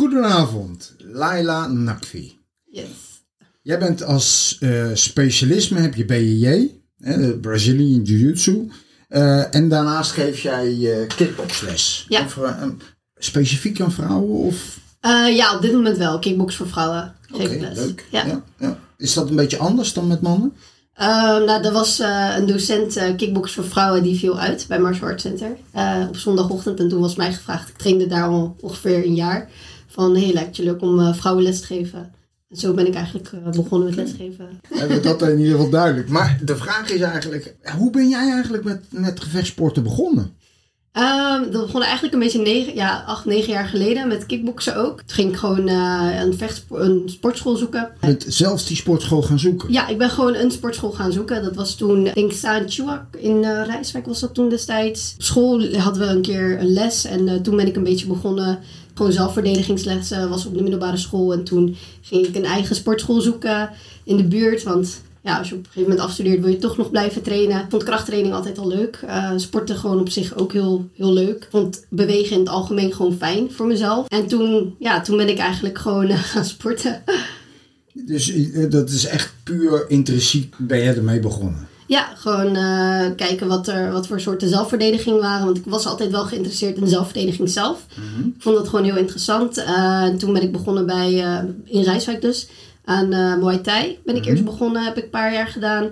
Goedenavond, Laila Nakvi. Yes. Jij bent als uh, specialisme, heb je BJJ, hè, Brazilian Jiu-Jitsu. Uh, en daarnaast geef jij uh, kickboxles. Ja. Of, uh, specifiek aan vrouwen? Of? ja, op dit moment wel. Kickbox voor vrouwen. Oké, okay, leuk. Ja. Ja, ja. Is dat een beetje anders dan met mannen? Nou, er was een docent kickbox voor vrouwen die viel uit bij Martial Arts Center op zondagochtend. En toen was mij gevraagd, ik trainde daar al ongeveer een jaar, van hey, lijkt je leuk om vrouwen les te geven. En zo ben ik eigenlijk begonnen met lesgeven. We dat in ieder geval duidelijk. Maar de vraag is eigenlijk, hoe ben jij eigenlijk met, met gevechtsporten begonnen? Um, dat begon eigenlijk een beetje negen, ja, acht, negen jaar geleden met kickboksen ook. Toen ging ik gewoon uh, een, vechtspor, een sportschool zoeken. Je bent zelfs die sportschool gaan zoeken? Ja, ik ben gewoon een sportschool gaan zoeken. Dat was toen, ik denk Saan Chuak in uh, Rijswijk was dat toen destijds. Op school hadden we een keer een les en uh, toen ben ik een beetje begonnen gewoon zelfverdedigingslessen. Was op de middelbare school. En toen ging ik een eigen sportschool zoeken in de buurt. Want ja, als je op een gegeven moment afstudeert, wil je toch nog blijven trainen. Ik vond krachttraining altijd al leuk. Uh, sporten gewoon op zich ook heel, heel leuk. Vond bewegen in het algemeen gewoon fijn voor mezelf. En toen, ja, toen ben ik eigenlijk gewoon uh, gaan sporten. Dus dat is echt puur intrinsiek ben je ermee begonnen? Ja, gewoon uh, kijken wat, er, wat voor soorten zelfverdediging waren. Want ik was altijd wel geïnteresseerd in de zelfverdediging zelf. Mhm. Ik vond dat gewoon heel interessant. Uh, toen ben ik begonnen bij, uh, in Rijswijk dus, aan Muay Thai. Ben ik Mhm. eerst begonnen, heb ik een paar jaar gedaan.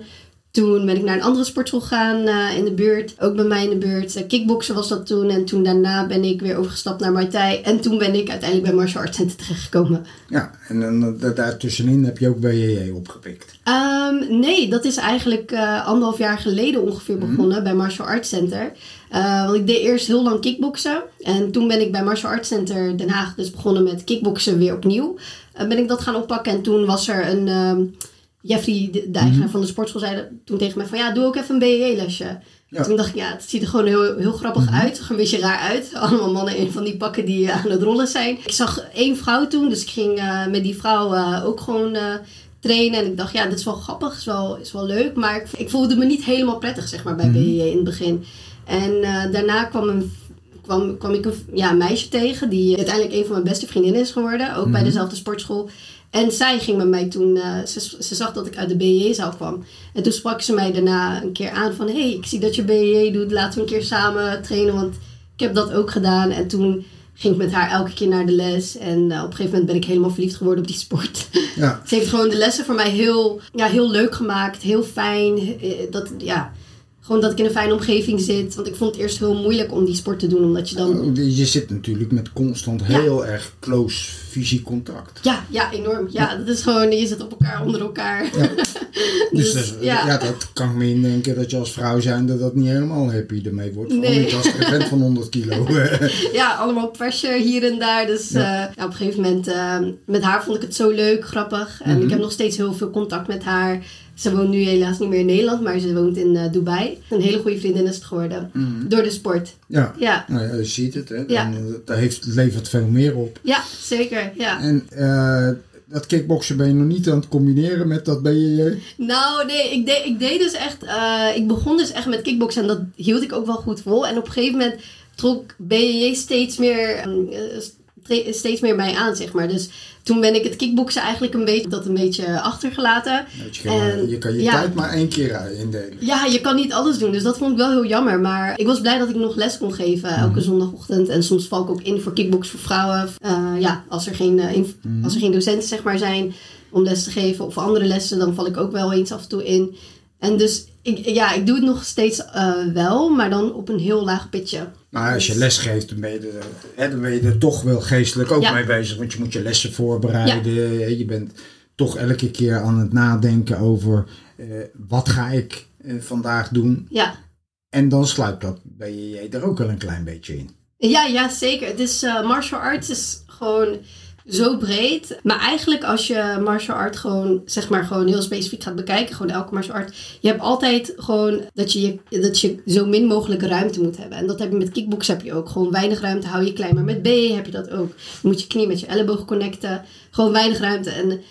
Toen ben ik naar een andere sportschool gegaan in de buurt. Ook bij mij in de buurt. kickboksen was dat toen. En toen daarna ben ik weer overgestapt naar Muay Thai. En toen ben ik uiteindelijk bij Martial Arts Center terechtgekomen. Ja, en dan daartussenin heb je ook BJJ opgepikt. Um, nee, dat is eigenlijk uh, anderhalf jaar geleden ongeveer begonnen mm. bij Martial Arts Center. Uh, want ik deed eerst heel lang kickboksen. En toen ben ik bij Martial Arts Center Den Haag dus begonnen met kickboksen weer opnieuw. Uh, ben ik dat gaan oppakken en toen was er een... Um, Jeffrey, de, de eigenaar mm. van de sportschool, zei toen tegen mij van... Ja, doe ook even een BJJ-lesje. Ja. Toen dacht ik, ja, het ziet er gewoon heel, heel grappig Mhm. uit. Een beetje raar uit. Allemaal mannen in van die pakken die aan het rollen zijn. Ik zag één vrouw toen, dus ik ging met die vrouw ook gewoon trainen. En ik dacht, ja, dit is wel grappig, is wel, is wel leuk. Maar ik, ik voelde me niet helemaal prettig, zeg maar, bij Mhm. BJJ in het begin. En daarna kwam, een, kwam, kwam ik een ja, meisje tegen, die uiteindelijk een van mijn beste vriendinnen is geworden. Ook bij Mhm. dezelfde sportschool. En zij ging met mij toen, uh, ze, ze zag dat ik uit de BJJ-zaal kwam. En toen sprak ze mij daarna een keer aan van... Hé, hey, ik zie dat je BJJ doet, laten we een keer samen trainen. Want ik heb dat ook gedaan. En toen ging ik met haar elke keer naar de les. En uh, op een gegeven moment ben ik helemaal verliefd geworden op die sport. Ja. Ze heeft gewoon de lessen voor mij heel, ja, heel leuk gemaakt. Heel fijn. Uh, Dat, ja, gewoon dat ik in een fijne omgeving zit. Want ik vond het eerst heel moeilijk om die sport te doen. Omdat je dan... Je zit natuurlijk met constant heel erg close fysiek contact. Ja, ja, enorm. Ja, dat is gewoon... Je zit op elkaar, onder elkaar. Ja. dus, dus ja. ja. dat kan ik me indenken dat je als vrouw zijnde dat niet helemaal happy ermee wordt. Vooral Nee. niet als je bent van 100 kilo. ja, allemaal pressure hier en daar. Dus ja. Uh, op een gegeven moment, uh, met haar vond ik het zo leuk, grappig. En Mhm. ik heb nog steeds heel veel contact met haar. Ze woont nu helaas niet meer in Nederland, maar ze woont in uh, Dubai. Een hele goede vriendin is het geworden. Mhm. Door de sport. Ja, Ja, nou ja je ziet het. Hè. Ja. En, eh, daar heeft, levert veel meer op. ja zeker. Ja. En eh, dat kickboksen ben je nog niet aan het combineren met dat BJJ? Nou, nee, ik deed, ik deed dus echt... eh, ik begon dus echt met kickboksen en dat hield ik ook wel goed vol. En op een gegeven moment trok BJJ steeds meer... eh, tre- steeds meer mij aan, zeg maar. Dus toen ben ik het kickboksen eigenlijk een beetje, dat een beetje achtergelaten. Je, kan, En, je kan je ja. tijd maar één keer indelen. Ja, je kan niet alles doen, dus dat vond ik wel heel jammer. Maar ik was blij dat ik nog les kon geven elke zondagochtend. En soms val ik ook in voor kickbox voor vrouwen. Eh, ja, als er, geen, eh, in- als er geen docenten zeg maar, zijn om les te geven of andere lessen, dan val ik ook wel eens af en toe in. En dus ik, ja, ik doe het nog steeds eh, wel, maar dan op een heel laag pitje. Maar als je Dus- les geeft, dan ben je, er, hè, dan ben je er toch wel geestelijk ook Ja. mee bezig. Want je moet je lessen voorbereiden. Je bent toch elke keer aan het nadenken over eh, wat ga ik eh, vandaag doen. Ja, En dan sluipt dat bij je er ook wel een klein beetje in. Ja, ja, zeker. Het is, eh, martial arts is gewoon zo breed. Maar eigenlijk als je martial art gewoon, zeg maar, gewoon heel specifiek gaat bekijken, gewoon elke martial art, je hebt altijd gewoon dat je, dat je zo min mogelijk ruimte moet hebben. En dat heb je met kickbox heb je ook. Gewoon weinig ruimte, hou je klein. Maar met B heb je dat ook. Je moet je knie met je elleboog connecten. Gewoon weinig ruimte. En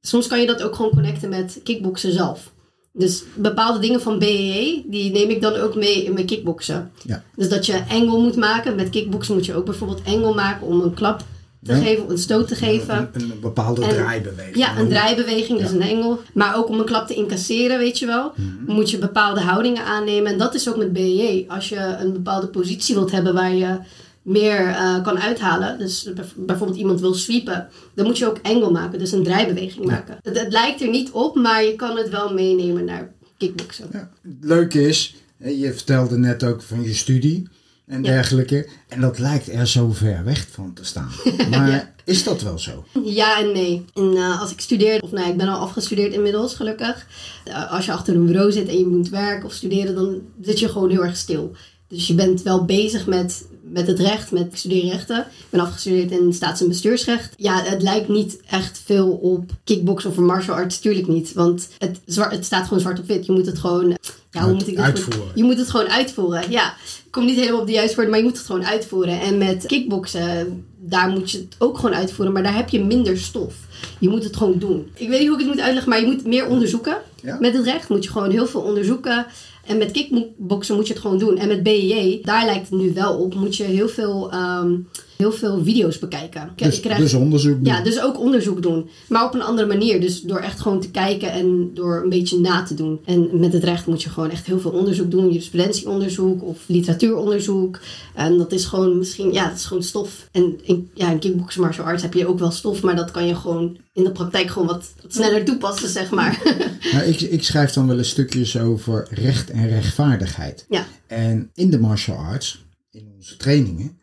soms kan je dat ook gewoon connecten met kickboksen zelf. Dus bepaalde dingen van BEE, die neem ik dan ook mee in mijn kickboksen. Ja. Dus dat je engel moet maken. Met kickboksen moet je ook bijvoorbeeld engel maken om een klap te geven, een stoot te geven. Een, een bepaalde En- draaibeweging. Ja, een draaibeweging, dus Ja. Mhm. een engel. Maar ook om een klap te incasseren, weet je wel. Moet je bepaalde houdingen aannemen. En dat is ook met BJJ. Als je een bepaalde positie wilt hebben waar je meer eh, kan uithalen. Dus bijv- bijvoorbeeld iemand wil sweepen. Dan moet je ook engel maken, dus een draaibeweging maken. Het, het lijkt er niet op, maar je kan het wel meenemen naar kickboksen. Ja. Het leuke is, je vertelde net ook van je studie en Ja. dergelijke. En dat lijkt er zo ver weg van te staan. Maar Ja. is dat wel zo? Ja en nee. En eh, als ik studeerde, of nee, ik ben al afgestudeerd inmiddels, gelukkig. Eh, als je achter een bureau zit en je moet werken of studeren, dan zit je gewoon heel erg stil. Dus je bent wel bezig met, met het recht, met ik studeer rechten. Ik ben afgestudeerd in staats- en bestuursrecht. Ja, het lijkt niet echt veel op kickboksen of een martial arts, tuurlijk niet. Want het, het staat gewoon zwart op wit. Je moet het gewoon... Ja, hoe Uit- moet ik dit goed- uitvoeren. je moet het gewoon uitvoeren, ja. Ik kom niet helemaal op de juiste woorden, maar je moet het gewoon uitvoeren. En met kickboksen, daar moet je het ook gewoon uitvoeren, maar daar heb je minder stof. Je moet het gewoon doen. Ik weet niet hoe ik het moet uitleggen, maar je moet meer onderzoeken. Ja. Met het recht moet je gewoon heel veel onderzoeken. En met kickboksen moet je het gewoon doen. En met BJJ, daar lijkt het nu wel op, moet je heel veel, ehm, heel veel video's bekijken. Dus, krijg- dus onderzoek doen. ja, dus ook onderzoek doen. Maar op een andere manier. Dus door echt gewoon te kijken en door een beetje na te doen. En met het recht moet je gewoon echt heel veel onderzoek doen. Jurisprudentieonderzoek of literatuuronderzoek. En dat is gewoon misschien, ja, dat is gewoon stof. En in, ja, in kickboxen martial arts heb je ook wel stof. Maar dat kan je gewoon in de praktijk gewoon wat, wat sneller toepassen, zeg maar. Nou, ik, ik schrijf dan wel eens stukjes over recht en rechtvaardigheid. ja, En in de martial arts, in onze trainingen,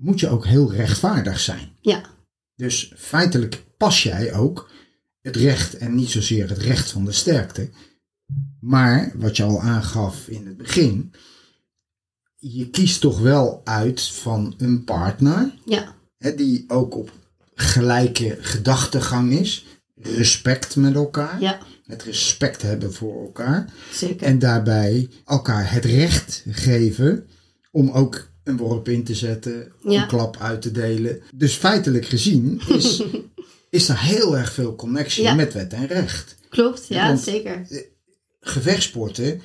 moet je ook heel rechtvaardig zijn. ja, Dus feitelijk pas jij ook het recht en niet zozeer het recht van de sterkte. Maar wat je al aangaf in het begin, je kiest toch wel uit van een partner ja, hè, die ook op gelijke gedachtegang is. Respect met elkaar. ja, Het respect hebben voor elkaar. zeker. En daarbij elkaar het recht geven om ook een worp in te zetten, Ja. een klap uit te delen. Dus feitelijk gezien is, is er heel erg veel connectie Ja. met wet en recht. Klopt, ja, Want- zeker. Gevechtsporten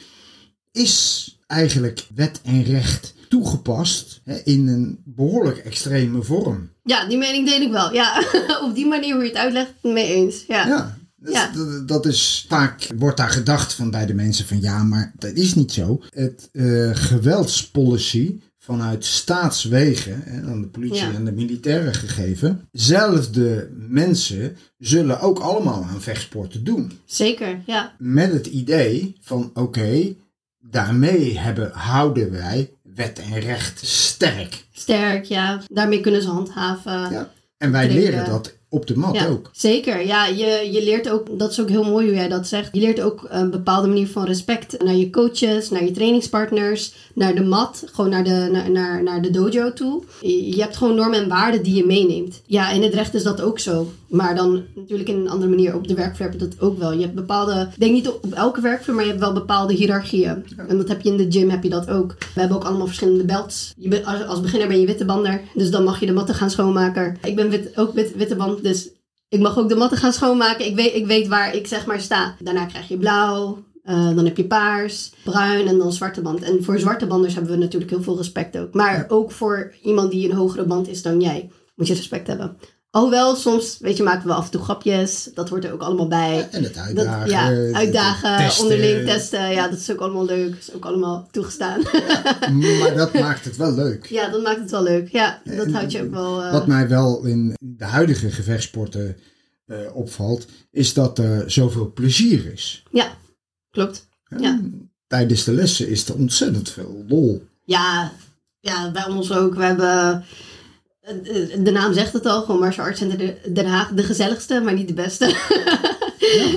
is eigenlijk wet en recht toegepast hè, in een behoorlijk extreme vorm. Ja, die mening deel ik wel. Ja, op die manier hoe je het uitlegt, mee eens. Ja, Ja. Dat, Ja. dat, dat is vaak, wordt daar gedacht van bij de mensen van ja, maar dat is niet zo. Het eh, geweldspolicy vanuit staatswegen, hè, aan de politie Ja. en de militairen gegeven, zelfde mensen zullen ook allemaal aan vechtsporten doen. zeker. Ja, Met het idee van oké, daarmee hebben, houden wij wet en recht sterk. sterk, ja. Daarmee kunnen ze handhaven. Ja. En wij leren dat op de mat Ja, ook. zeker. Ja, je, je leert ook, dat is ook heel mooi hoe jij dat zegt. Je leert ook een bepaalde manier van respect naar je coaches, naar je trainingspartners, naar de mat, gewoon naar de, naar, naar, naar de dojo toe. Je, je hebt gewoon normen en waarden die je meeneemt. Ja, in het recht is dat ook zo. Maar dan natuurlijk in een andere manier. Op de werkvloer heb je dat ook wel. Je hebt bepaalde, ik denk niet op elke werkvloer, maar je hebt wel bepaalde hiërarchieën. En dat heb je in de gym, heb je dat ook. We hebben ook allemaal verschillende belts. Je als, als beginner ben je witte bander, dus dan mag je de matten gaan schoonmaken. Ik ben wit, ook wit, witte band, dus ik mag ook de matten gaan schoonmaken. Ik weet, ik weet waar ik zeg maar sta. Daarna krijg je blauw. eh, dan heb je paars, bruin en dan zwarte band. En voor zwarte banders hebben we natuurlijk heel veel respect ook. Maar ook voor iemand die een hogere band is dan jij, moet je respect hebben. Alhoewel, soms, weet je, maken we af en toe grapjes. Dat hoort er ook allemaal bij. En het Dat, uitdagen. ja, uitdagen, testen. onderling testen. Ja, dat is ook allemaal leuk. Dat is ook allemaal toegestaan. Maar dat maakt het wel leuk. ja, dat maakt het wel leuk. Ja, dat En houdt je ook wel... eh, Wat mij wel in de huidige gevechtsporten eh, opvalt, is dat er zoveel plezier is. Ja, klopt. Ja. Tijdens de lessen is er ontzettend veel lol. Ja, ja, bij ons ook. We hebben... De naam zegt het al, gewoon Martial Arts Center Den Haag. De gezelligste, maar niet de beste.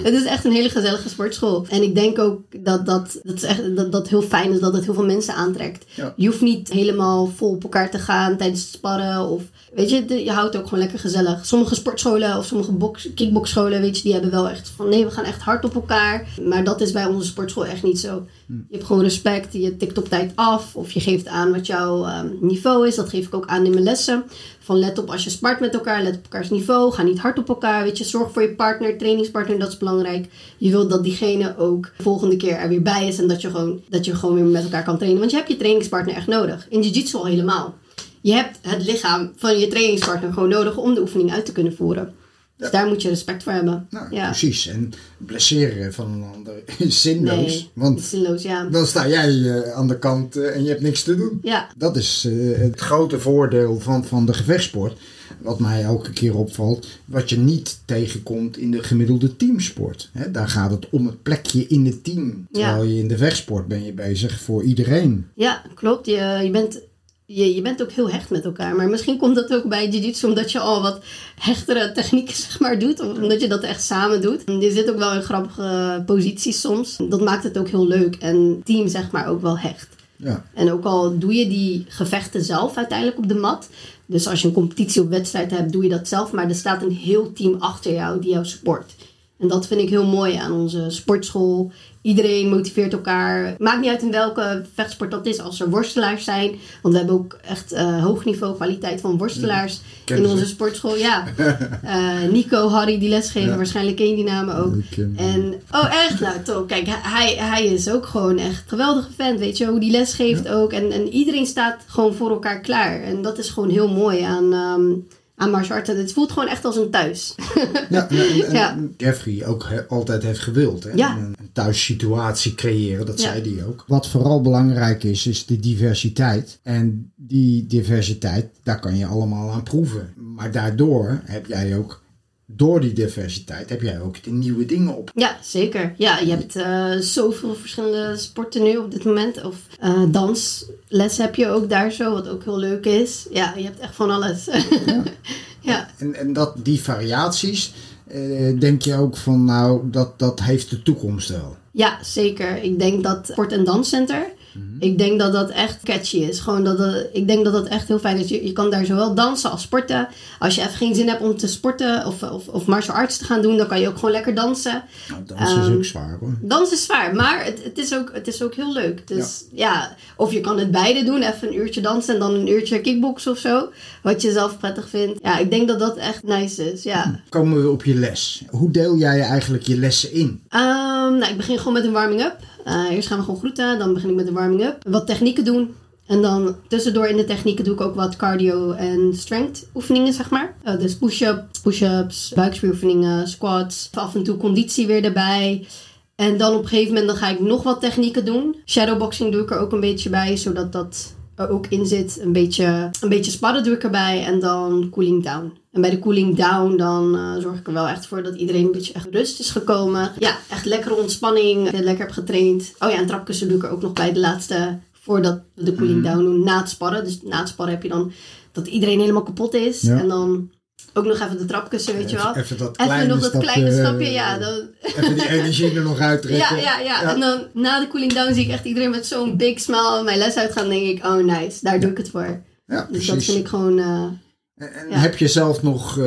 Het is echt een hele gezellige sportschool. En ik denk ook dat dat, dat, is echt, dat, dat heel fijn is dat het heel veel mensen aantrekt. Ja. Je hoeft niet helemaal vol op elkaar te gaan tijdens het sparren. Of, weet je, je houdt ook gewoon lekker gezellig. Sommige sportscholen of sommige box, kickboxscholen, weet je, die hebben wel echt van nee, we gaan echt hard op elkaar. Maar dat is bij onze sportschool echt niet zo. Je hebt gewoon respect, je tikt op tijd af. Of je geeft aan wat jouw ehm, niveau is. Dat geef ik ook aan in mijn lessen. Van let op als je spart met elkaar, let op elkaars niveau. Ga niet hard op elkaar. Weet je, zorg voor je partner, trainingspartner, dat is belangrijk. Je wilt dat diegene ook de volgende keer er weer bij is. En dat je gewoon, dat je gewoon weer met elkaar kan trainen. Want je hebt je trainingspartner echt nodig. In jiu-jitsu al helemaal. Je je hebt het lichaam van je trainingspartner gewoon nodig om de oefening uit te kunnen voeren. Dus daar moet je respect voor hebben. Nou, ja. precies. En blesseren van een ander is zinloos. Nee, want zinloos, ja. dan sta jij eh, aan de kant eh, en je hebt niks te doen. Ja, Dat is eh, het grote voordeel van, van de gevechtsport. Wat mij elke keer opvalt. Wat je niet tegenkomt in de gemiddelde teamsport. Daar gaat het om het plekje in het team. Terwijl je in de vechtsport ben je bezig voor iedereen. ja klopt. Je, je, bent, je, je bent ook heel hecht met elkaar. Maar misschien komt dat ook bij jiu-jitsu omdat je al wat hechtere technieken zeg maar, doet. Of omdat je dat echt samen doet. Je zit ook wel in grappige posities soms. Dat maakt het ook heel leuk. En team zeg maar ook wel hecht. Ja, En ook al doe je die gevechten zelf uiteindelijk op de mat. Dus als je een competitie of wedstrijd hebt, doe je dat zelf. Maar er staat een heel team achter jou die jou support. En dat vind ik heel mooi aan onze sportschool. Iedereen motiveert elkaar. Maakt niet uit in welke vechtsport dat is. Als er worstelaars zijn. Want we hebben ook echt eh, hoog niveau kwaliteit van worstelaars in ze. onze sportschool. Ja. Eh, Nico, Harry die lesgeven. Ja. Waarschijnlijk ken je die namen ook. En, oh echt? Nou toch, kijk, hij, hij is ook gewoon echt een geweldige fan, weet je, hoe die les geeft ook. En, en iedereen staat gewoon voor elkaar klaar. En dat is gewoon heel mooi aan, ehm aan arts. En Het voelt gewoon echt als een thuis. ja, en, en- en Ja. Jeffrey ook he- altijd heeft gewild. Hè? Ja. Een, een thuissituatie creëren, dat Ja. zei hij ook. Wat vooral belangrijk is, is de diversiteit. En die diversiteit, daar kan je allemaal aan proeven. Maar daardoor heb jij ook, door die diversiteit, heb jij ook de nieuwe dingen op. Ja, zeker. Ja, je hebt eh, zoveel verschillende sporten nu op dit moment. Of eh, dansles heb je ook daar zo, wat ook heel leuk is. Ja, je hebt echt van alles. ja. En, en dat, die variaties, eh, denk je ook van, nou, dat, dat heeft de toekomst wel. Ja, zeker. Ik denk dat Sport- en Danscenter, ik denk dat dat echt catchy is. Gewoon dat, dat- ik denk dat dat echt heel fijn is. Je, je kan daar zowel dansen als sporten. Als je even geen zin hebt om te sporten of, of, of martial arts te gaan doen, dan kan je ook gewoon lekker dansen. Nou, dat is Ehm, ook zwaar hoor. Dansen is zwaar, maar het, het, is, ook, het is ook heel leuk. Dus ja. of je kan het beide doen. Even een uurtje dansen en dan een uurtje kickboksen of zo. Wat je zelf prettig vindt. Ja, ik denk dat dat echt nice is. Ja. Komen we op je les. Hoe deel jij eigenlijk je lessen in? Ehm, nou, ik begin gewoon met een warming-up. Eh, eerst gaan we gewoon groeten, dan begin ik met een warming-up. Wat technieken doen. En dan tussendoor in de technieken doe ik ook wat cardio en strength oefeningen, zeg maar. Eh, dus push-up, push-ups, buikspieroefeningen, squats. Af en toe conditie weer erbij. En dan op een gegeven moment dan ga ik nog wat technieken doen. Shadowboxing doe ik er ook een beetje bij, zodat dat er ook in zit. Een beetje, een beetje sparren doe ik erbij en dan cooling down. En bij de cooling down dan eh, zorg ik er wel echt voor dat iedereen een beetje echt rust is gekomen. Ja, echt lekkere ontspanning, lekker hebt getraind. Oh ja, een trapkussen doe ik er ook nog bij de laatste, voordat we de cooling down doen, na het sparren. Dus na het sparren heb je dan dat iedereen helemaal kapot is. Ja. En dan ook nog even de trapkussen, weet je wel. Even dat Even kleine nog dat stapje, kleine stapje, eh, ja. Dan, Even die energie er nog uittrekken. ja, ja, ja, En dan na de cooling down zie ik echt iedereen met zo'n big smile mijn les uitgaan. denk ik, oh nice, daar doe ik het voor. Ja, Dus dat vind ik gewoon... eh, En ja. heb je zelf nog eh,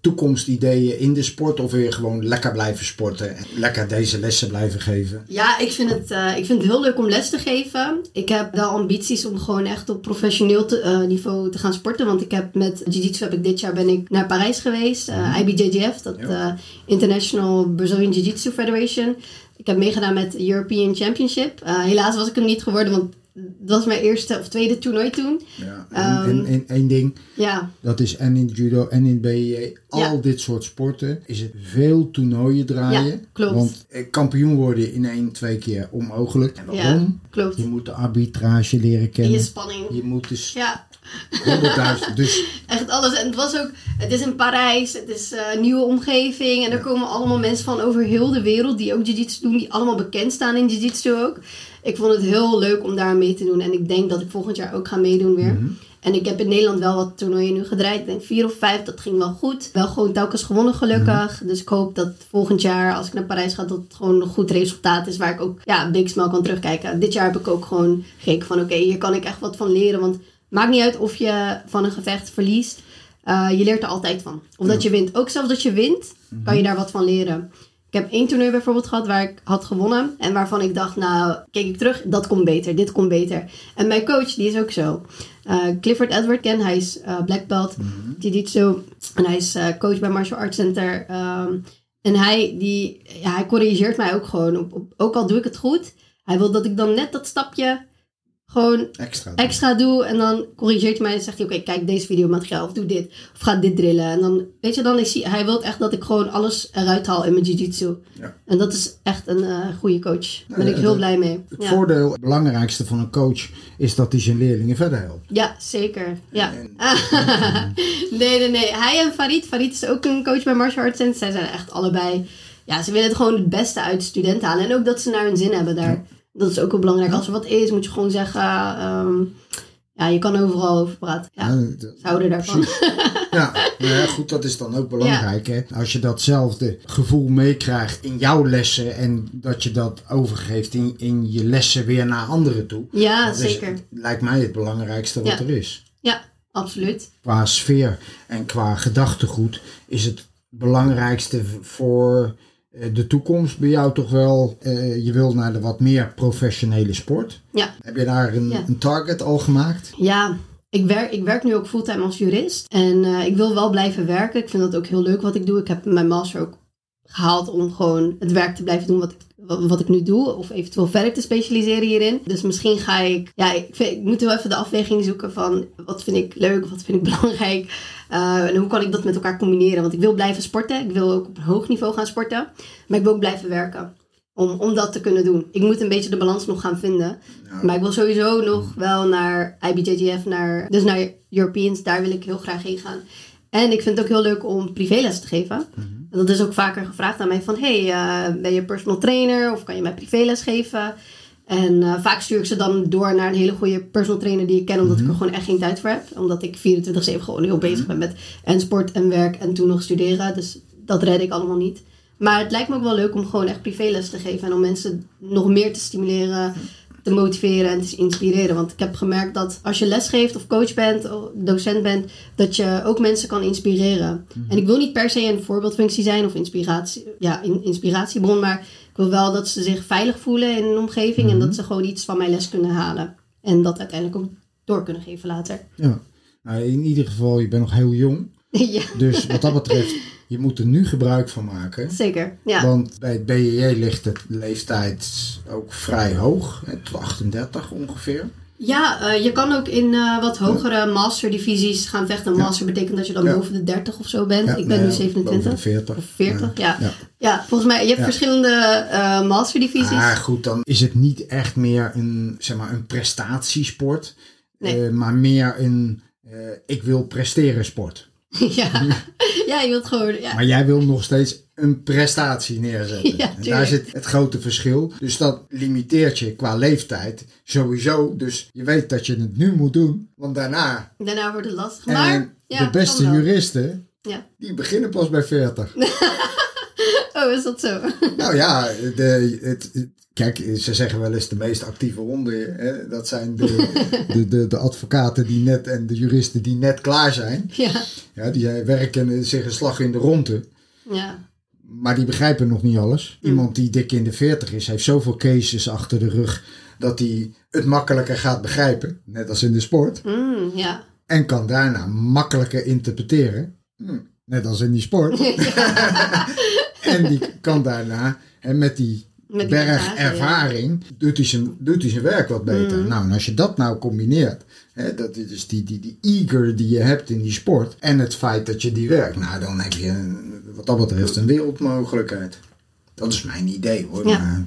toekomstideeën in de sport of wil je gewoon lekker blijven sporten en lekker deze lessen blijven geven? Ja, ik vind, het, eh, ik vind het heel leuk om les te geven. Ik heb wel ambities om gewoon echt op professioneel te- niveau te gaan sporten. Want ik heb met Jiu-Jitsu heb ik dit jaar ben ik naar Parijs geweest. eh, IBJJF, dat Mhm. International Brazilian Jiu-Jitsu Federation. Ik heb meegedaan met de European Championship. Helaas was ik hem niet geworden, want dat was mijn eerste of tweede toernooi toen. Ja. En, en, en één ding, Ja, dat is en in judo en in BJJ, al Ja. dit soort sporten, is het veel toernooien draaien. Ja, klopt. Want eh, kampioen worden in één, twee keer onmogelijk. En ja waarom? klopt. Je moet de arbitrage leren Je kennen. spanning. Je moet dus Ja. Dus Echt alles. En het was ook, het is in Parijs, het is eh, een nieuwe omgeving. En er komen allemaal mensen van over heel de wereld die ook jiu-jitsu doen, die allemaal bekend staan in jiu-jitsu ook. Ik vond het heel leuk om daar mee te doen. En ik denk dat ik volgend jaar ook ga meedoen weer. En ik heb in Nederland wel wat toernooien nu gedraaid. Ik denk vier of vijf, dat ging wel goed. Wel gewoon telkens gewonnen gelukkig. Dus ik hoop dat volgend jaar, als ik naar Parijs ga, dat het gewoon een goed resultaat is. Waar ik ook ja, big smile kan terugkijken. Dit jaar heb ik ook gewoon gekeken van oké, hier kan ik echt wat van leren. Want maakt niet uit of je van een gevecht verliest. Uh, je leert er altijd van. Of dat je wint. Ook zelfs dat je wint, kan je daar wat van leren. Ik heb één toernooi bijvoorbeeld gehad waar ik had gewonnen. En waarvan ik dacht, nou, keek ik terug, dat komt beter, dit komt beter. En mijn coach, die is ook zo. Uh, Clifford Edward ken, hij is uh, black belt, mm-hmm. jiu-jitsu. En hij is uh, coach bij Martial Arts Center. Um, en hij, die, ja, hij corrigeert mij ook gewoon. Op, op, ook al doe ik het goed. Hij wil dat ik dan net dat stapje gewoon Extra. extra doe. En dan corrigeert hij mij en zegt hij, oké, kijk deze videomateriaal of doe dit. Of ga dit drillen. En dan, weet je, dan is hij, hij wil echt dat ik gewoon alles eruit haal in mijn jiu-jitsu. Ja. En dat is echt een eh, goede coach. Daar ben ik heel blij mee. Het Ja. voordeel, het belangrijkste van een coach, is dat hij zijn leerlingen verder helpt. Ja, zeker. Ja. En- nee, nee, nee. Hij en Farid. Farid is ook een coach bij Martial Arts. En zij zijn echt allebei... Ja, ze willen het gewoon het beste uit de studenten halen. En ook dat ze naar hun zin hebben daar. Dat is ook wel belangrijk. Als er wat is, moet je gewoon zeggen... ehm, ja, je kan overal over praten. Ja, Ja, ze dat- houden daarvan. Ja, nou ja, goed, dat is dan ook belangrijk. Hè? Als je datzelfde gevoel meekrijgt in jouw lessen en dat je dat overgeeft in, in je lessen weer naar anderen toe. Ja, Dat is- zeker. lijkt mij het belangrijkste wat Ja. er is. Ja, absoluut. Qua sfeer en qua gedachtegoed is het belangrijkste voor de toekomst bij jou toch wel, eh, je wil naar de wat meer professionele sport. Ja. Heb je daar een, Ja. een target al gemaakt? Ja, ik werk, ik werk nu ook fulltime als jurist. En eh, ik wil wel blijven werken. Ik vind dat ook heel leuk wat ik doe. Ik heb mijn master ook gehaald om gewoon het werk te blijven doen wat ik, wat, ik nu doe. Of eventueel verder te specialiseren hierin. Dus misschien ga ik... Ja, ik, vind, ik moet wel even de afweging zoeken van... Wat vind ik leuk, wat vind ik belangrijk. eh, en hoe kan ik dat met elkaar combineren. Want ik wil blijven sporten. Ik wil ook op een hoog niveau gaan sporten. Maar ik wil ook blijven werken. Om, om dat te kunnen doen. Ik moet een beetje de balans nog gaan vinden. Maar ik wil sowieso nog wel naar IBJJF, naar, dus naar Europeans. Daar wil ik heel graag heen gaan. En ik vind het ook heel leuk om privéles te geven. En dat is ook vaker gevraagd aan mij van... Hey, eh, ben je personal trainer of kan je mij privéles geven? En eh, vaak stuur ik ze dan door naar een hele goede personal trainer die ik ken. Omdat ik er gewoon echt geen tijd voor heb. Omdat ik 24-7 gewoon heel bezig ben met en sport en werk en toen nog studeren. Dus dat red ik allemaal niet. Maar het lijkt me ook wel leuk om gewoon echt privéles te geven. En om mensen nog meer te stimuleren, te motiveren en te inspireren. Want ik heb gemerkt dat als je lesgeeft of coach bent of docent bent, dat je ook mensen kan inspireren. En ik wil niet per se een voorbeeldfunctie zijn of inspiratie, ja, in, inspiratiebron, maar ik wil wel dat ze zich veilig voelen in een omgeving en dat ze gewoon iets van mijn les kunnen halen. En dat uiteindelijk ook door kunnen geven later. Ja. Nou, in ieder geval, je bent nog heel jong. ja, Dus wat dat betreft, je moet er nu gebruik van maken. zeker. Ja. Want bij het BJJ ligt de leeftijd ook vrij hoog. hè, Tot 38 ongeveer. Ja, eh, je kan ook in eh, wat hogere masterdivisies gaan vechten. Master betekent dat je dan Ja. boven de 30 of zo bent. Ja, ik ben nee, nu 27. boven de 40. Of 40, ja. Ja. Ja, volgens mij, je hebt Ja. verschillende eh masterdivisies. Maar goed, dan is het niet echt meer een, zeg maar, een prestatiesport. Nee. maar meer een ik wil presteren sport. ja. ja, je wilt gewoon... Ja. Maar jij wil nog steeds een prestatie neerzetten. Ja, en daar zit het grote verschil. Dus dat limiteert je qua leeftijd sowieso. Dus je weet dat je het nu moet doen. Want daarna... Daarna wordt het lastig. en Maar ja, de beste juristen, Ja. die beginnen pas bij 40. Oh, is dat zo? nou ja, de, het, kijk, ze zeggen wel eens de meest actieve honden. Hè? Dat zijn de, de, de, de advocaten die net en de juristen die net klaar zijn. ja. Ja, die werken zich een slag in de ronde. Ja. Maar die begrijpen nog niet alles. Mm. Iemand die dik in de 40 is, heeft zoveel cases achter de rug dat hij het makkelijker gaat begrijpen. Net als in de sport. Mm, ja. En kan daarna makkelijker interpreteren. Hm, Net als in die sport. En die kan daarna, en met die Met die berg ervaring, ja. doet, hij zijn, doet hij zijn werk wat beter. Mm. Nou, en als je dat nou combineert, hè, dat is dus die, die, die eager die je hebt in die sport, en het feit dat je die werkt, nou, dan heb je een- wat dat betreft een wereldmogelijkheid. Dat is mijn idee hoor. Ja. Maar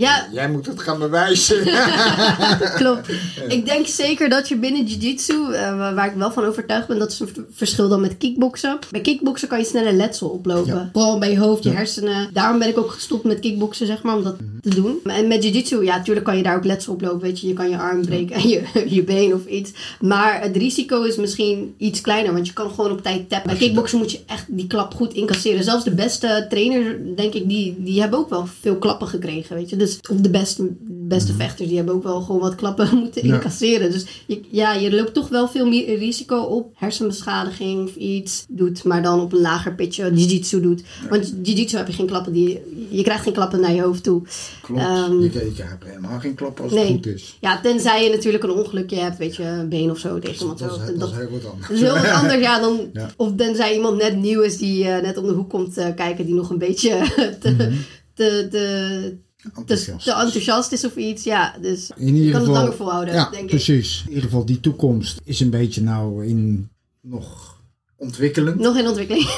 Ja, jij moet het gaan bewijzen. Klopt. Ik denk zeker dat je binnen jiu-jitsu, eh, waar ik wel van overtuigd ben, dat is een verschil dan met kickboksen. Bij kickboksen kan je sneller letsel oplopen. Ja. Vooral bij je hoofd, je hersenen. Daarom ben ik ook gestopt met kickboksen, zeg maar, om dat Mhm. te doen. En met jiu-jitsu, ja, natuurlijk kan je daar ook letsel oplopen. Weet je, je kan je arm breken en je, je been of iets. Maar het risico is misschien iets kleiner, want je kan gewoon op tijd tappen. Bij kickboksen moet je echt die klap goed incasseren. Zelfs de beste trainers, denk ik, die, die hebben ook wel veel klappen gekregen, weet je. Dus, of de beste, beste vechters, die hebben ook wel gewoon wat klappen moeten incasseren. Dus je, ja, je loopt toch wel veel meer risico op hersenbeschadiging of iets doet, maar dan op een lager pitje jiu-jitsu doet. Want jiu-jitsu heb je geen klappen, die, je krijgt geen klappen naar je hoofd toe. Klopt. Ehm, je, je hebt helemaal geen klap als nee. het goed is. Ja, tenzij je natuurlijk een ongelukje hebt, weet je, een been of zo tegen iemand. Dat zo. dat Dat, is heel wat anders. dat is heel wat anders, ja. Dan, Ja. Of tenzij iemand net nieuw is die eh, net om de hoek komt eh, kijken, die nog een beetje te, Mhm. te, te, enthousiast. te enthousiast is of iets. Ja, dus In ieder je kan geval, het langer volhouden, ja, denk ik. precies. In ieder geval, die toekomst is een beetje nou in nog ontwikkelend. Nog in ontwikkeling.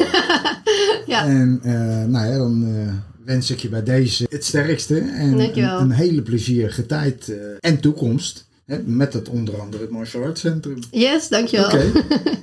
ja. En eh, nou ja, dan eh, wens ik je bij deze het sterkste en een, hele plezierige tijd eh, en toekomst. Hè, met het onder andere het Martial Arts Centrum. Yes, dankjewel. Oké.